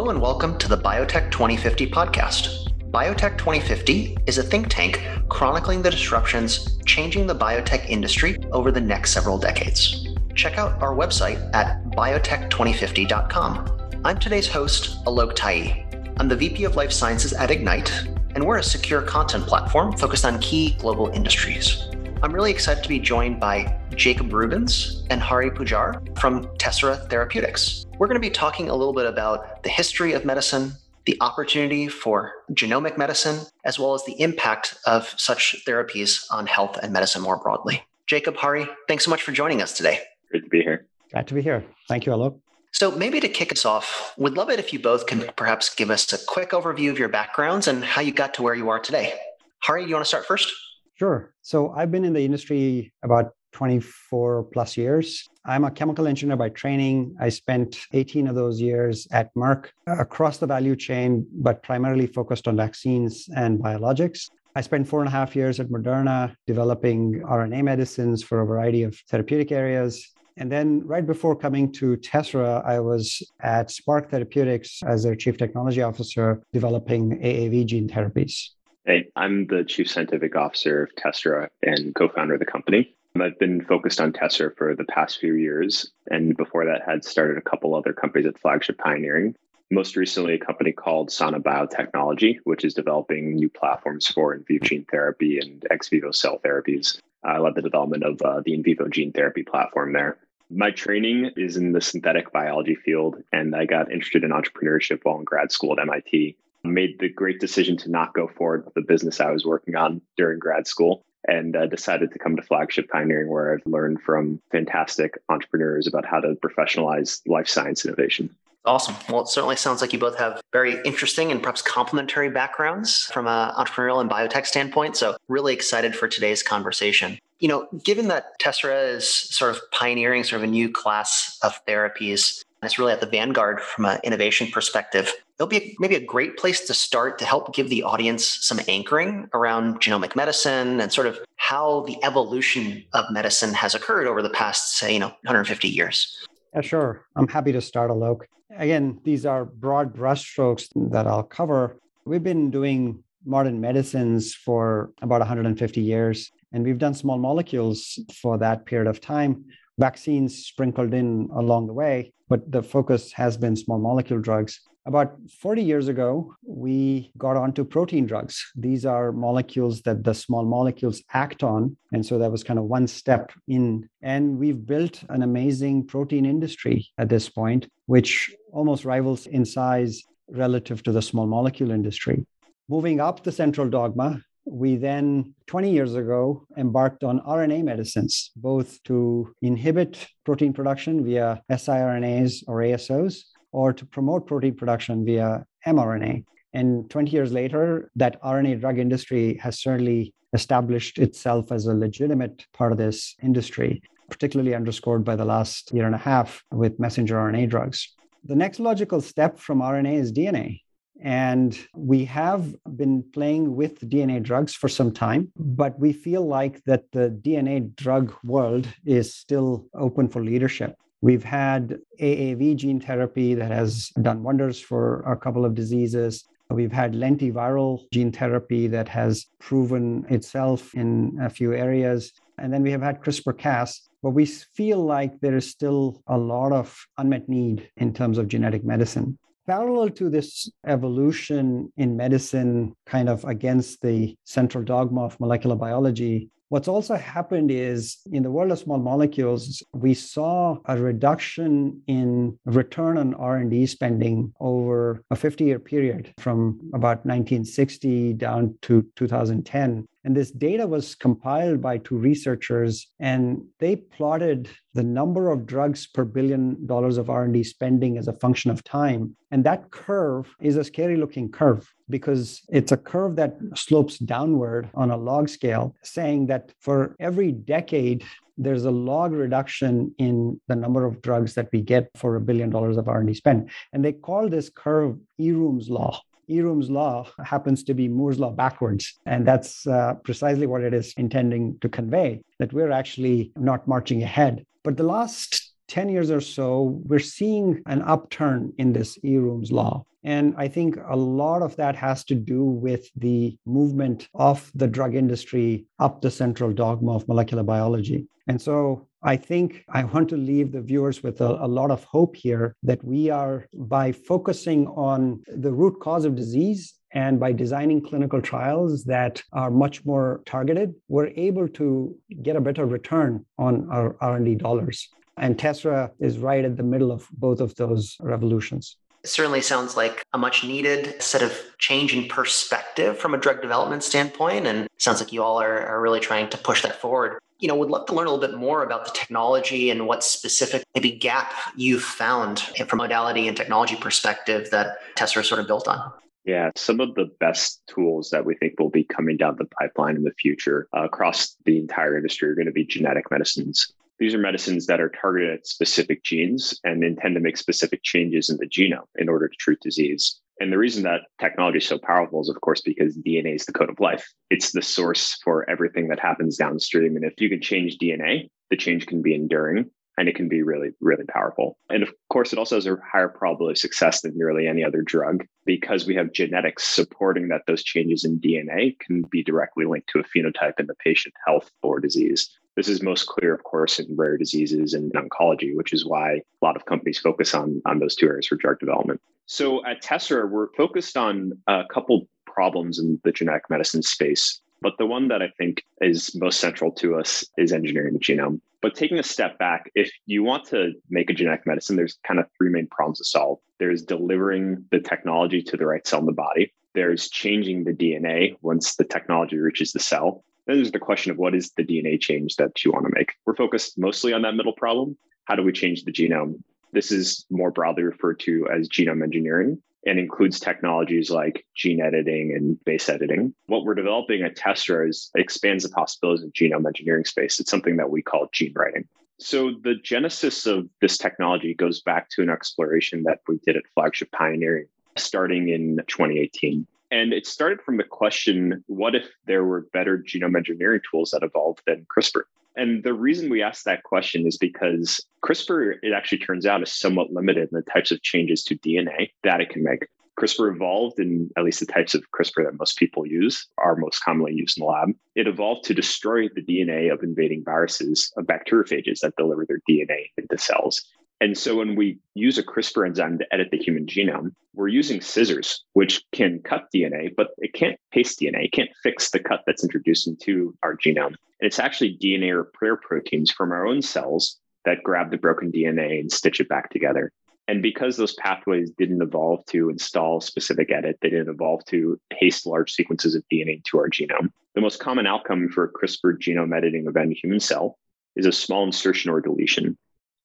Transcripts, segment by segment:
Hello and welcome to the Biotech 2050 podcast. Biotech 2050 is a think tank chronicling the disruptions changing the biotech industry over the next several decades. Check out our website at biotech2050.com. I'm today's host, Alok Tai. I'm the VP of Life Sciences at Ignite, and we're a secure content platform focused on key global industries. I'm really excited to be joined by Jacob Rubens and Hari Pujar from Tessera Therapeutics. We're going to be talking a little bit about the history of medicine, the opportunity for genomic medicine, as well as the impact of such therapies on health and medicine more broadly. Jacob, Hari, thanks so much for joining us today. Great to be here. Glad to be here. Thank you, Alok. So, maybe to kick us off, we'd love it if you both can perhaps give us a quick overview of your backgrounds and how you got to where you are today. Hari, do you want to start first? Sure. So I've been in the industry about 24 plus years. I'm a chemical engineer by training. I spent 18 of those years at Merck across the value chain, but primarily focused on vaccines and biologics. I spent four and a half years at Moderna developing RNA medicines for a variety of therapeutic areas. And then, right before coming to Tessera, I was at Spark Therapeutics as their chief technology officer, developing AAV gene therapies. Hey, I'm the chief scientific officer of Tessera and co-founder of the company. I've been focused on Tesser for the past few years, and before that, had started a couple other companies at Flagship Pioneering. Most recently, a company called Sana Biotechnology, which is developing new platforms for in vivo gene therapy and ex vivo cell therapies. I led the development of uh, the in vivo gene therapy platform there. My training is in the synthetic biology field, and I got interested in entrepreneurship while in grad school at MIT made the great decision to not go forward with the business I was working on during grad school and uh, decided to come to Flagship Pioneering, where I've learned from fantastic entrepreneurs about how to professionalize life science innovation. Awesome. Well, it certainly sounds like you both have very interesting and perhaps complementary backgrounds from an entrepreneurial and biotech standpoint. So, really excited for today's conversation. You know, given that Tessera is sort of pioneering sort of a new class of therapies, it's really at the vanguard from an innovation perspective. It'll be maybe a great place to start to help give the audience some anchoring around genomic medicine and sort of how the evolution of medicine has occurred over the past, say, you know, 150 years. Yeah, sure. I'm happy to start, Alok. Again, these are broad brushstrokes that I'll cover. We've been doing modern medicines for about 150 years, and we've done small molecules for that period of time vaccines sprinkled in along the way, but the focus has been small molecule drugs. About 40 years ago, we got onto protein drugs. These are molecules that the small molecules act on. And so that was kind of one step in. And we've built an amazing protein industry at this point, which almost rivals in size relative to the small molecule industry. Moving up the central dogma, we then, 20 years ago, embarked on RNA medicines, both to inhibit protein production via siRNAs or ASOs, or to promote protein production via mRNA. And 20 years later, that RNA drug industry has certainly established itself as a legitimate part of this industry, particularly underscored by the last year and a half with messenger RNA drugs. The next logical step from RNA is DNA. And we have been playing with DNA drugs for some time, but we feel like that the DNA drug world is still open for leadership. We've had AAV gene therapy that has done wonders for a couple of diseases. We've had lentiviral gene therapy that has proven itself in a few areas. And then we have had CRISPR Cas, but we feel like there is still a lot of unmet need in terms of genetic medicine parallel to this evolution in medicine, kind of against the central dogma of molecular biology, What's also happened is in the world of small molecules, we saw a reduction in return on R&D spending over a 50-year period from about 1960 down to 2010. And this data was compiled by two researchers, and they plotted the number of drugs per billion dollars of R&D spending as a function of time. And that curve is a scary looking curve because it's a curve that slopes downward on a log scale, saying that for every decade, there's a log reduction in the number of drugs that we get for a billion dollars of R&D spend. And they call this curve Eroom's law. Eroom's law happens to be Moore's law backwards. And that's uh, precisely what it is intending to convey that we're actually not marching ahead. But the last 10 years or so, we're seeing an upturn in this Eroom's law. And I think a lot of that has to do with the movement of the drug industry up the central dogma of molecular biology. And so I think I want to leave the viewers with a, a, lot of hope here that we are, by focusing on the root cause of disease and by designing clinical trials that are much more targeted, we're able to get a better return on our R&D dollars. And Tessera is right at the middle of both of those revolutions. Certainly sounds like a much needed set of change in perspective from a drug development standpoint. And sounds like you all are, are really trying to push that forward. You know, would love to learn a little bit more about the technology and what specific maybe gap you've found from modality and technology perspective that Tessera sort of built on. Yeah, some of the best tools that we think will be coming down the pipeline in the future uh, across the entire industry are going to be genetic medicines. These are medicines that are targeted at specific genes and intend to make specific changes in the genome in order to treat disease. And the reason that technology is so powerful is, of course, because DNA is the code of life. It's the source for everything that happens downstream. And if you can change DNA, the change can be enduring and it can be really, really powerful. And of course, it also has a higher probability of success than nearly any other drug because we have genetics supporting that those changes in DNA can be directly linked to a phenotype in the patient health or disease. This is most clear, of course, in rare diseases and oncology, which is why a lot of companies focus on, on those two areas for drug development. So at Tessera, we're focused on a couple problems in the genetic medicine space. But the one that I think is most central to us is engineering the genome. But taking a step back, if you want to make a genetic medicine, there's kind of three main problems to solve. There's delivering the technology to the right cell in the body. There's changing the DNA once the technology reaches the cell. Then there's the question of what is the DNA change that you want to make. We're focused mostly on that middle problem. How do we change the genome? This is more broadly referred to as genome engineering and includes technologies like gene editing and base editing. What we're developing at Tessera is expands the possibilities of genome engineering space. It's something that we call gene writing. So the genesis of this technology goes back to an exploration that we did at Flagship Pioneering starting in 2018. And it started from the question what if there were better genome engineering tools that evolved than CRISPR? And the reason we asked that question is because CRISPR, it actually turns out, is somewhat limited in the types of changes to DNA that it can make. CRISPR evolved in at least the types of CRISPR that most people use are most commonly used in the lab. It evolved to destroy the DNA of invading viruses of bacteriophages that deliver their DNA into cells. And so when we use a CRISPR enzyme to edit the human genome, we're using scissors, which can cut DNA, but it can't paste DNA. It can't fix the cut that's introduced into our genome. And it's actually DNA repair proteins from our own cells that grab the broken DNA and stitch it back together. And because those pathways didn't evolve to install specific edit, they didn't evolve to paste large sequences of DNA to our genome. The most common outcome for a CRISPR genome editing of any human cell is a small insertion or deletion.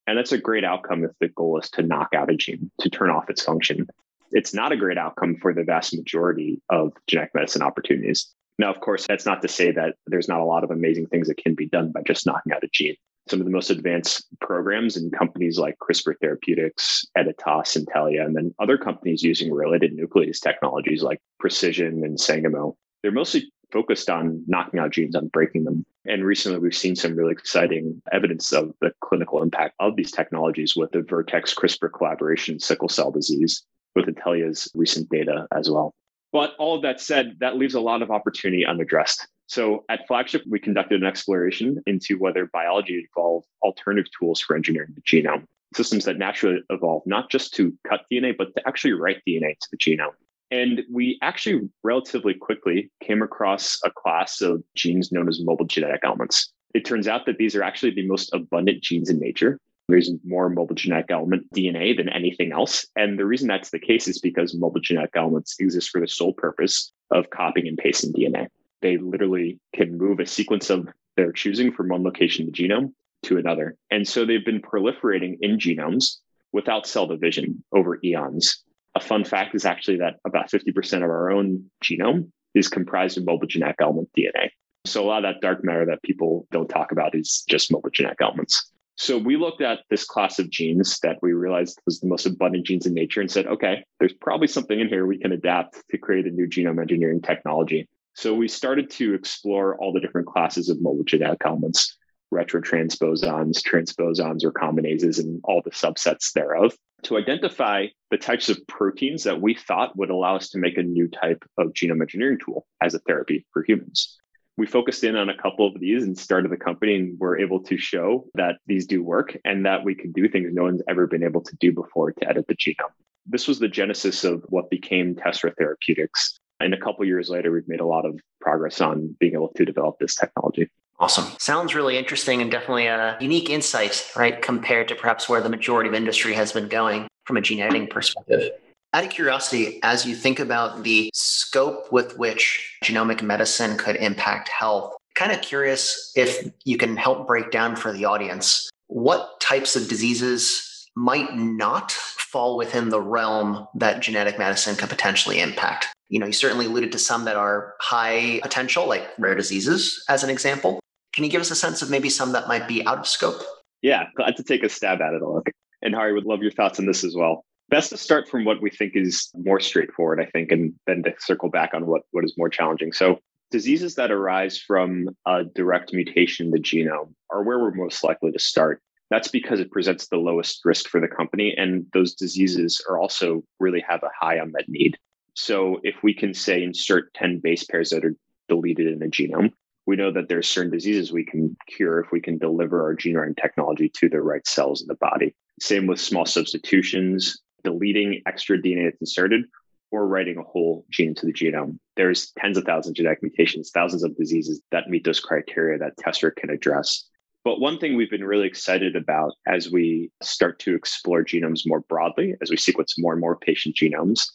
And that's a great outcome if the goal is to knock out a gene, to turn off its function. It's not a great outcome for the vast majority of genetic medicine opportunities. Now, of course, that's not to say that there's not a lot of amazing things that can be done by just knocking out a gene. Some of the most advanced programs and companies like CRISPR Therapeutics, Editas, Intellia, and then other companies using related nuclease technologies like Precision and Sangamo, they're mostly focused on knocking out genes, on breaking them. And recently, we've seen some really exciting evidence of the clinical impact of these technologies with the Vertex CRISPR collaboration sickle cell disease, with Intellia's recent data as well. But all of that said, that leaves a lot of opportunity unaddressed. So at Flagship, we conducted an exploration into whether biology evolved alternative tools for engineering the genome, systems that naturally evolve not just to cut DNA, but to actually write DNA to the genome. And we actually relatively quickly came across a class of genes known as mobile genetic elements. It turns out that these are actually the most abundant genes in nature. There's more mobile genetic element DNA than anything else. And the reason that's the case is because mobile genetic elements exist for the sole purpose of copying and pasting DNA. They literally can move a sequence of their choosing from one location in the genome to another. And so they've been proliferating in genomes without cell division over eons a fun fact is actually that about 50% of our own genome is comprised of mobile genetic element DNA. So a lot of that dark matter that people don't talk about is just mobile genetic elements. So we looked at this class of genes that we realized was the most abundant genes in nature and said, okay, there's probably something in here we can adapt to create a new genome engineering technology. So we started to explore all the different classes of mobile genetic elements. Retrotransposons, transposons, or combinases, and all the subsets thereof to identify the types of proteins that we thought would allow us to make a new type of genome engineering tool as a therapy for humans. We focused in on a couple of these and started the company and were able to show that these do work and that we can do things no one's ever been able to do before to edit the genome. This was the genesis of what became Tessera Therapeutics. And a couple years later, we've made a lot of progress on being able to develop this technology. Awesome. Sounds really interesting and definitely a unique insight, right, compared to perhaps where the majority of industry has been going from a gene editing perspective. Out of curiosity, as you think about the scope with which genomic medicine could impact health, kind of curious if you can help break down for the audience what types of diseases might not fall within the realm that genetic medicine could potentially impact. You know, you certainly alluded to some that are high potential, like rare diseases, as an example. Can you give us a sense of maybe some that might be out of scope? Yeah, glad to take a stab at it, Alok. And Harry would love your thoughts on this as well. Best to start from what we think is more straightforward, I think, and then to circle back on what, what is more challenging. So, diseases that arise from a direct mutation in the genome are where we're most likely to start. That's because it presents the lowest risk for the company. And those diseases are also really have a high unmet need. So, if we can say insert 10 base pairs that are deleted in the genome, we know that there's certain diseases we can cure if we can deliver our gene writing technology to the right cells in the body. Same with small substitutions, deleting extra DNA that's inserted or writing a whole gene into the genome. There's tens of thousands of genetic mutations, thousands of diseases that meet those criteria that Tessera can address. But one thing we've been really excited about as we start to explore genomes more broadly, as we sequence more and more patient genomes,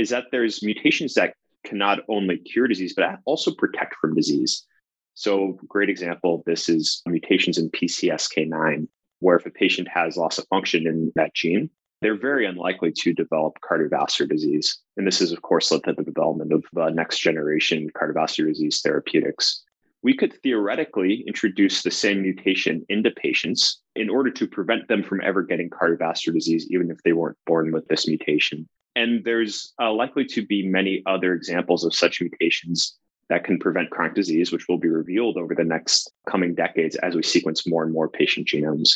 is that there's mutations that can not only cure disease, but also protect from disease. So, great example this is mutations in PCSK9, where if a patient has loss of function in that gene, they're very unlikely to develop cardiovascular disease. And this is, of course, led to the development of the next generation cardiovascular disease therapeutics. We could theoretically introduce the same mutation into patients in order to prevent them from ever getting cardiovascular disease, even if they weren't born with this mutation. And there's uh, likely to be many other examples of such mutations that can prevent chronic disease, which will be revealed over the next coming decades as we sequence more and more patient genomes.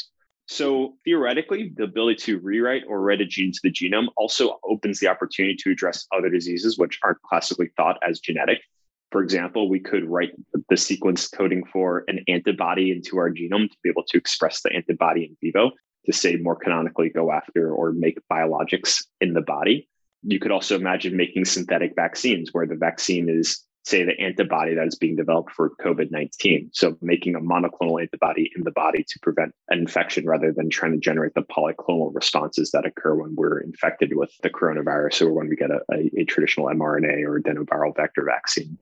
So theoretically, the ability to rewrite or write a gene to the genome also opens the opportunity to address other diseases which aren't classically thought as genetic. For example, we could write the sequence coding for an antibody into our genome to be able to express the antibody in vivo to say more canonically go after or make biologics in the body. You could also imagine making synthetic vaccines where the vaccine is say the antibody that is being developed for COVID 19. So making a monoclonal antibody in the body to prevent an infection rather than trying to generate the polyclonal responses that occur when we're infected with the coronavirus or when we get a, a, a traditional mRNA or adenoviral vector vaccine.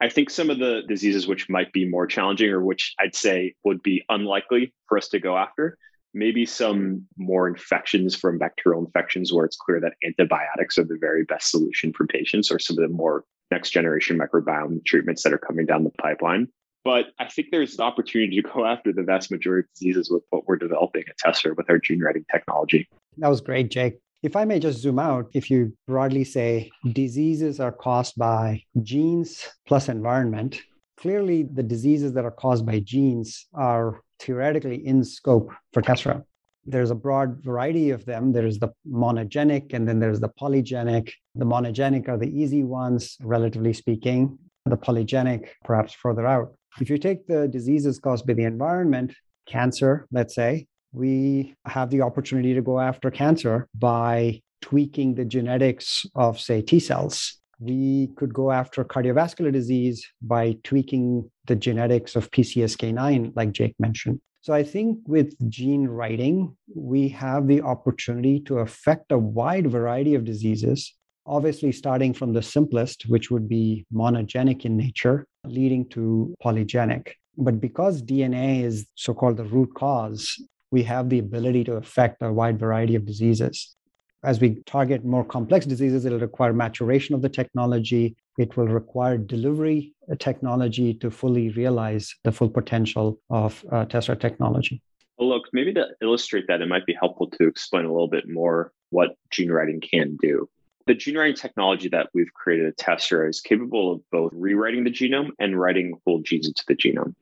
I think some of the diseases which might be more challenging or which I'd say would be unlikely for us to go after maybe some more infections from bacterial infections where it's clear that antibiotics are the very best solution for patients or some of the more next generation microbiome treatments that are coming down the pipeline. But I think there's an opportunity to go after the vast majority of diseases with what we're developing at Tessera with our gene writing technology. That was great, Jake. If I may just zoom out, if you broadly say diseases are caused by genes plus environment, clearly the diseases that are caused by genes are theoretically in scope for Tessera there's a broad variety of them. There's the monogenic and then there's the polygenic. The monogenic are the easy ones, relatively speaking. The polygenic, perhaps further out. If you take the diseases caused by the environment, cancer, let's say, we have the opportunity to go after cancer by tweaking the genetics of, say, T cells. We could go after cardiovascular disease by tweaking the genetics of PCSK9, like Jake mentioned. So I think with gene writing, we have the opportunity to affect a wide variety of diseases, obviously starting from the simplest, which would be monogenic in nature, leading to polygenic. But because DNA is so called the root cause, we have the ability to affect a wide variety of diseases. As we target more complex diseases, it'll require maturation of the technology. It will require delivery technology to fully realize the full potential of uh, Tessera technology. Well, look, maybe to illustrate that, it might be helpful to explain a little bit more what gene writing can do. The gene writing technology that we've created at Tessera is capable of both rewriting the genome and writing whole genes into the genome.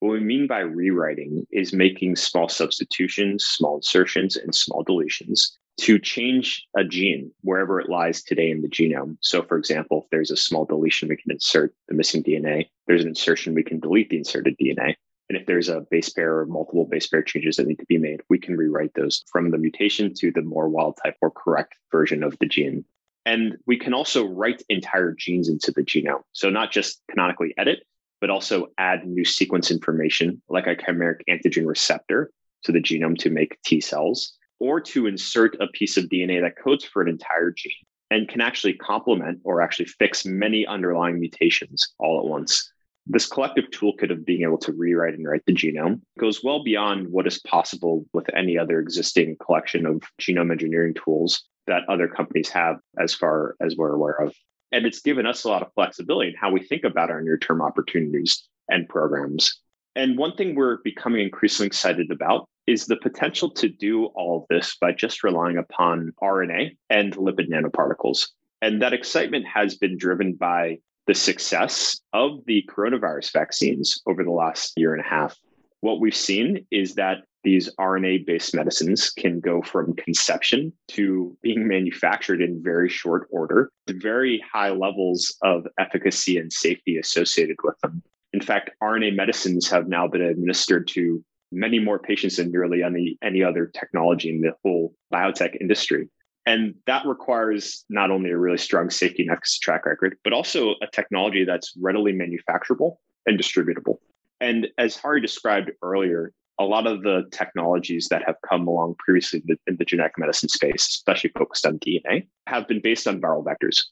What we mean by rewriting is making small substitutions, small insertions, and small deletions to change a gene wherever it lies today in the genome. So, for example, if there's a small deletion, we can insert the missing DNA. There's an insertion, we can delete the inserted DNA. And if there's a base pair or multiple base pair changes that need to be made, we can rewrite those from the mutation to the more wild type or correct version of the gene. And we can also write entire genes into the genome. So, not just canonically edit, but also add new sequence information like a chimeric antigen receptor to the genome to make T cells or to insert a piece of DNA that codes for an entire gene and can actually complement or actually fix many underlying mutations all at once. This collective toolkit of being able to rewrite and write the genome goes well beyond what is possible with any other existing collection of genome engineering tools that other companies have, as far as we're aware of. And it's given us a lot of flexibility in how we think about our near term opportunities and programs. And one thing we're becoming increasingly excited about is the potential to do all this by just relying upon RNA and lipid nanoparticles. And that excitement has been driven by the success of the coronavirus vaccines over the last year and a half. What we've seen is that these RNA based medicines can go from conception to being manufactured in very short order, to very high levels of efficacy and safety associated with them. In fact, RNA medicines have now been administered to many more patients than nearly any, any other technology in the whole biotech industry. And that requires not only a really strong safety and efficacy track record, but also a technology that's readily manufacturable and distributable. And as Hari described earlier, a lot of the technologies that have come along previously in the genetic medicine space, especially focused on DNA, have been based on viral vectors.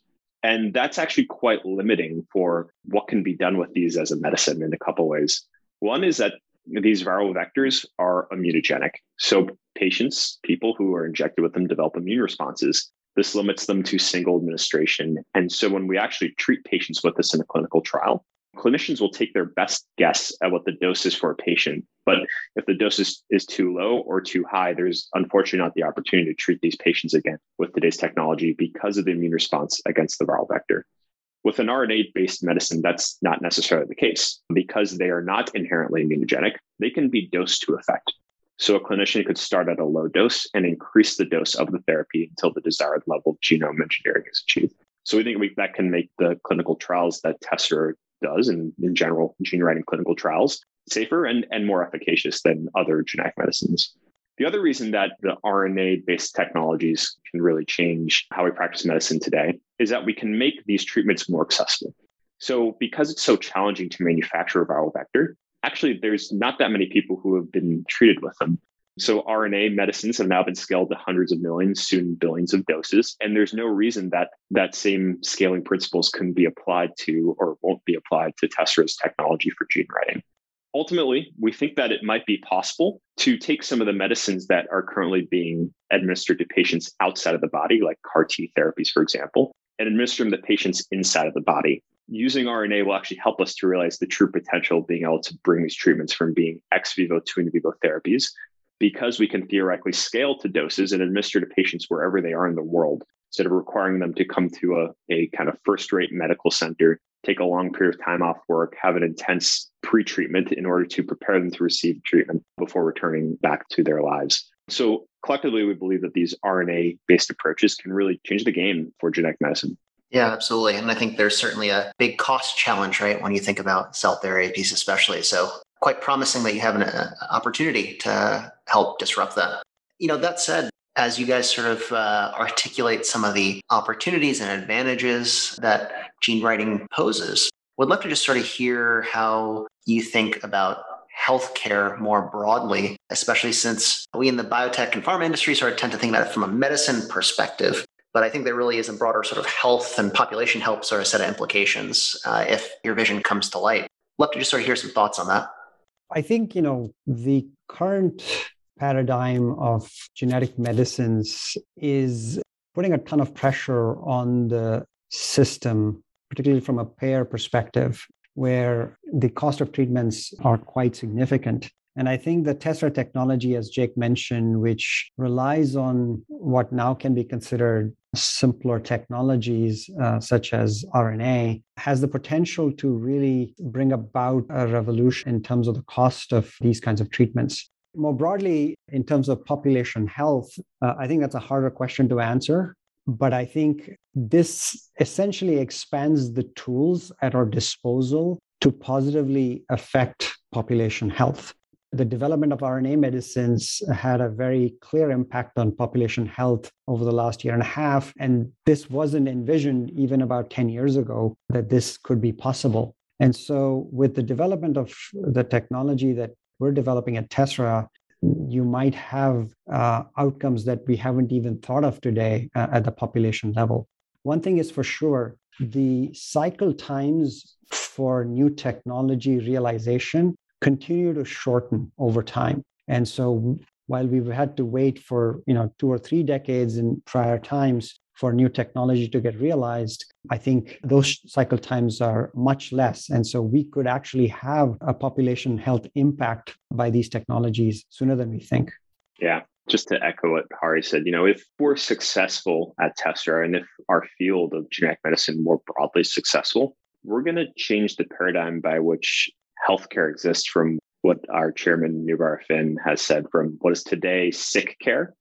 And that's actually quite limiting for what can be done with these as a medicine in a couple ways. One is that these viral vectors are immunogenic. So patients, people who are injected with them develop immune responses. This limits them to single administration. And so when we actually treat patients with this in a clinical trial, clinicians will take their best guess at what the dose is for a patient. But if the dose is, is too low or too high, there's unfortunately not the opportunity to treat these patients again with today's technology because of the immune response against the viral vector. With an RNA based medicine, that's not necessarily the case. Because they are not inherently immunogenic, they can be dosed to effect. So a clinician could start at a low dose and increase the dose of the therapy until the desired level of genome engineering is achieved. So we think we, that can make the clinical trials that Tessera does, and in general, gene writing clinical trials, safer and, and more efficacious than other genetic medicines. The other reason that the RNA based technologies can really change how we practice medicine today is that we can make these treatments more accessible. So, because it's so challenging to manufacture a viral vector, actually, there's not that many people who have been treated with them. So, RNA medicines have now been scaled to hundreds of millions, soon billions of doses. And there's no reason that that same scaling principles can be applied to or won't be applied to Tessera's technology for gene writing ultimately, we think that it might be possible to take some of the medicines that are currently being administered to patients outside of the body, like CAR T therapies, for example, and administer them to patients inside of the body. Using RNA will actually help us to realize the true potential of being able to bring these treatments from being ex vivo to in vivo therapies because we can theoretically scale to doses and administer to patients wherever they are in the world instead of requiring them to come to a, a kind of first rate medical center take a long period of time off work, have an intense pre treatment in order to prepare them to receive treatment before returning back to their lives. So, collectively, we believe that these RNA based approaches can really change the game for genetic medicine. Yeah, absolutely. And I think there's certainly a big cost challenge, right? When you think about cell therapies, especially. So, quite promising that you have an uh, opportunity to help disrupt that. You know, that said, as you guys sort of uh, articulate some of the opportunities and advantages that gene writing poses, would love to just sort of hear how you think about healthcare more broadly, especially since we in the biotech and pharma industry sort of tend to think about it from a medicine perspective. But I think there really is a broader sort of health and population health sort of set of implications uh, if your vision comes to light. Love to just sort of hear some thoughts on that. I think, you know, the current paradigm of genetic medicines is putting a ton of pressure on the system, particularly from a payer perspective, where the cost of treatments are quite significant. And I think the Tessera technology, as Jake mentioned, which relies on what now can be considered simpler technologies uh, such as RNA has the potential to really bring about a revolution in terms of the cost of these kinds of treatments. More broadly, in terms of population health, uh, I think that's a harder question to answer. But I think this essentially expands the tools at our disposal to positively affect population health. The development of RNA medicines had a very clear impact on population health over the last year and a half. And this wasn't envisioned even about 10 years ago that this could be possible. And so, with the development of the technology that we're developing at Tessera, you might have uh, outcomes that we haven't even thought of today uh, at the population level. One thing is for sure the cycle times for new technology realization continue to shorten over time. And so while we've had to wait for you know two or three decades in prior times for new technology to get realized, I think those cycle times are much less. And so we could actually have a population health impact by these technologies sooner than we think. Yeah. Just to echo what Hari said, you know, if we're successful at Tessera and if our field of genetic medicine more broadly successful, we're going to change the paradigm by which healthcare exists from what our chairman Nubar Finn, has said from what is today sick care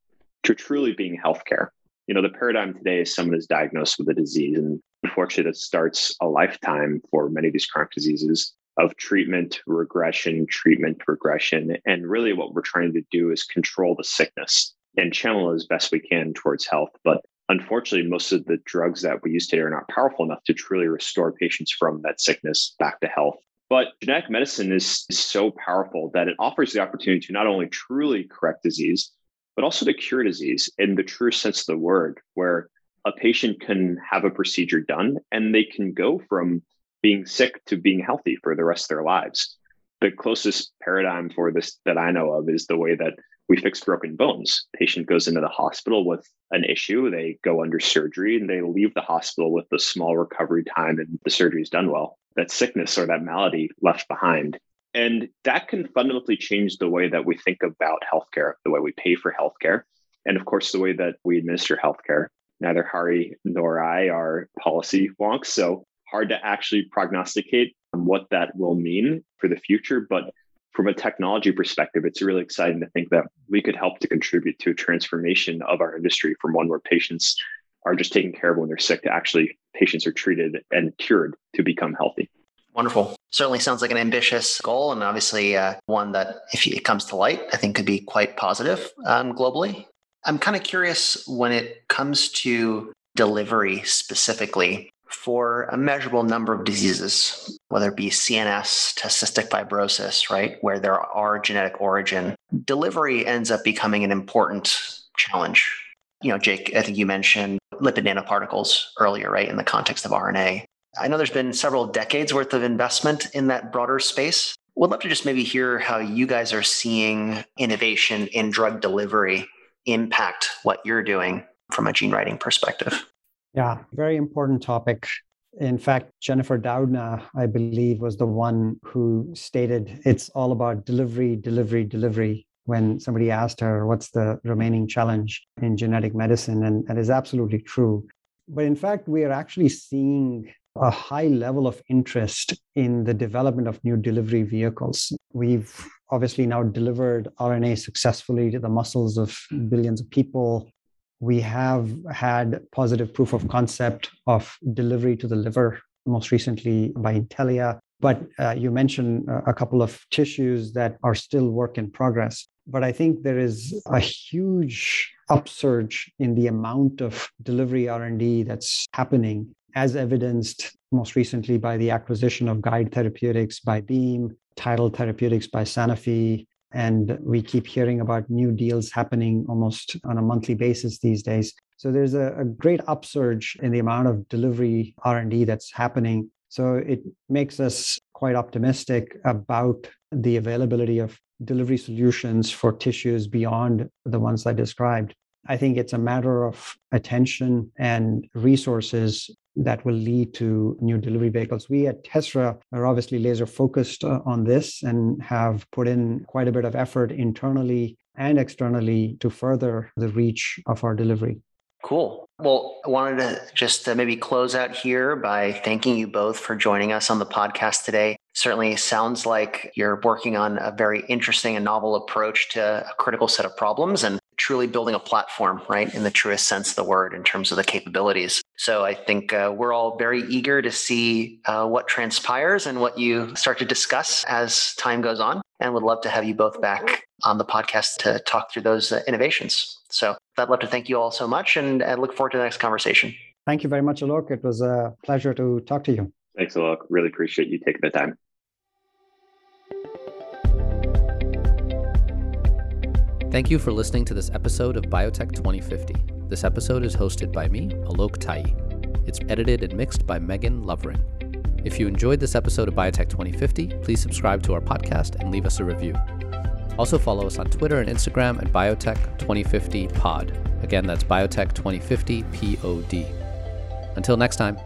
to truly being healthcare you know the paradigm today is someone is diagnosed with a disease and unfortunately that starts a lifetime for many of these chronic diseases of treatment regression treatment regression. And really what we're trying to do is control the sickness and channel as best we can towards health. But unfortunately most of the drugs that we use today are not powerful enough to truly restore patients from that sickness back to health. But genetic medicine is, is so powerful that it offers the opportunity to not only truly correct disease but also to cure disease in the true sense of the word, where a patient can have a procedure done and they can go from being sick to being healthy for the rest of their lives. The closest paradigm for this that I know of is the way that we fix broken bones. Patient goes into the hospital with an issue, they go under surgery and they leave the hospital with a small recovery time and the surgery is done well. That sickness or that malady left behind and that can fundamentally change the way that we think about healthcare, the way we pay for healthcare, and of course, the way that we administer healthcare. Neither Hari nor I are policy wonks, so hard to actually prognosticate what that will mean for the future. But from a technology perspective, it's really exciting to think that we could help to contribute to a transformation of our industry from one where patients are just taken care of when they're sick to actually patients are treated and cured to become healthy. Wonderful. Certainly sounds like an ambitious goal, and obviously uh, one that, if it comes to light, I think could be quite positive um, globally. I'm kind of curious when it comes to delivery specifically for a measurable number of diseases, whether it be CNS to cystic fibrosis, right, where there are genetic origin, delivery ends up becoming an important challenge. You know, Jake, I think you mentioned lipid nanoparticles earlier, right, in the context of RNA. I know there's been several decades worth of investment in that broader space. Would love to just maybe hear how you guys are seeing innovation in drug delivery impact what you're doing from a gene writing perspective. Yeah, very important topic. In fact, Jennifer Doudna, I believe, was the one who stated it's all about delivery, delivery, delivery when somebody asked her, What's the remaining challenge in genetic medicine? And that is absolutely true. But in fact, we are actually seeing a high level of interest in the development of new delivery vehicles. We've obviously now delivered RNA successfully to the muscles of billions of people. We have had positive proof of concept of delivery to the liver, most recently by Intellia. But uh, you mentioned a couple of tissues that are still work in progress. But I think there is a huge upsurge in the amount of delivery R&D that's happening as evidenced most recently by the acquisition of Guide Therapeutics by Beam, Tidal Therapeutics by Sanofi. And we keep hearing about new deals happening almost on a monthly basis these days. So there's a, a great upsurge in the amount of delivery R&D that's happening. So it makes us quite optimistic about the availability of delivery solutions for tissues beyond the ones I described. I think it's a matter of attention and resources that will lead to new delivery vehicles. We at Tesla are obviously laser focused uh, on this and have put in quite a bit of effort internally and externally to further the reach of our delivery. Cool. Well, I wanted to just uh, maybe close out here by thanking you both for joining us on the podcast today. Certainly sounds like you're working on a very interesting and novel approach to a critical set of problems and truly building a platform, right, in the truest sense of the word in terms of the capabilities. So I think uh, we're all very eager to see uh, what transpires and what you start to discuss as time goes on, and would love to have you both back on the podcast to talk through those uh, innovations. So I'd love to thank you all so much and I look forward to the next conversation. Thank you very much, Alok. It was a pleasure to talk to you. Thanks, Alok. Really appreciate you taking the time. Thank you for listening to this episode of Biotech 2050. This episode is hosted by me, Alok Tai. It's edited and mixed by Megan Lovering. If you enjoyed this episode of Biotech 2050, please subscribe to our podcast and leave us a review. Also, follow us on Twitter and Instagram at Biotech2050Pod. Again, that's Biotech2050 POD. Until next time.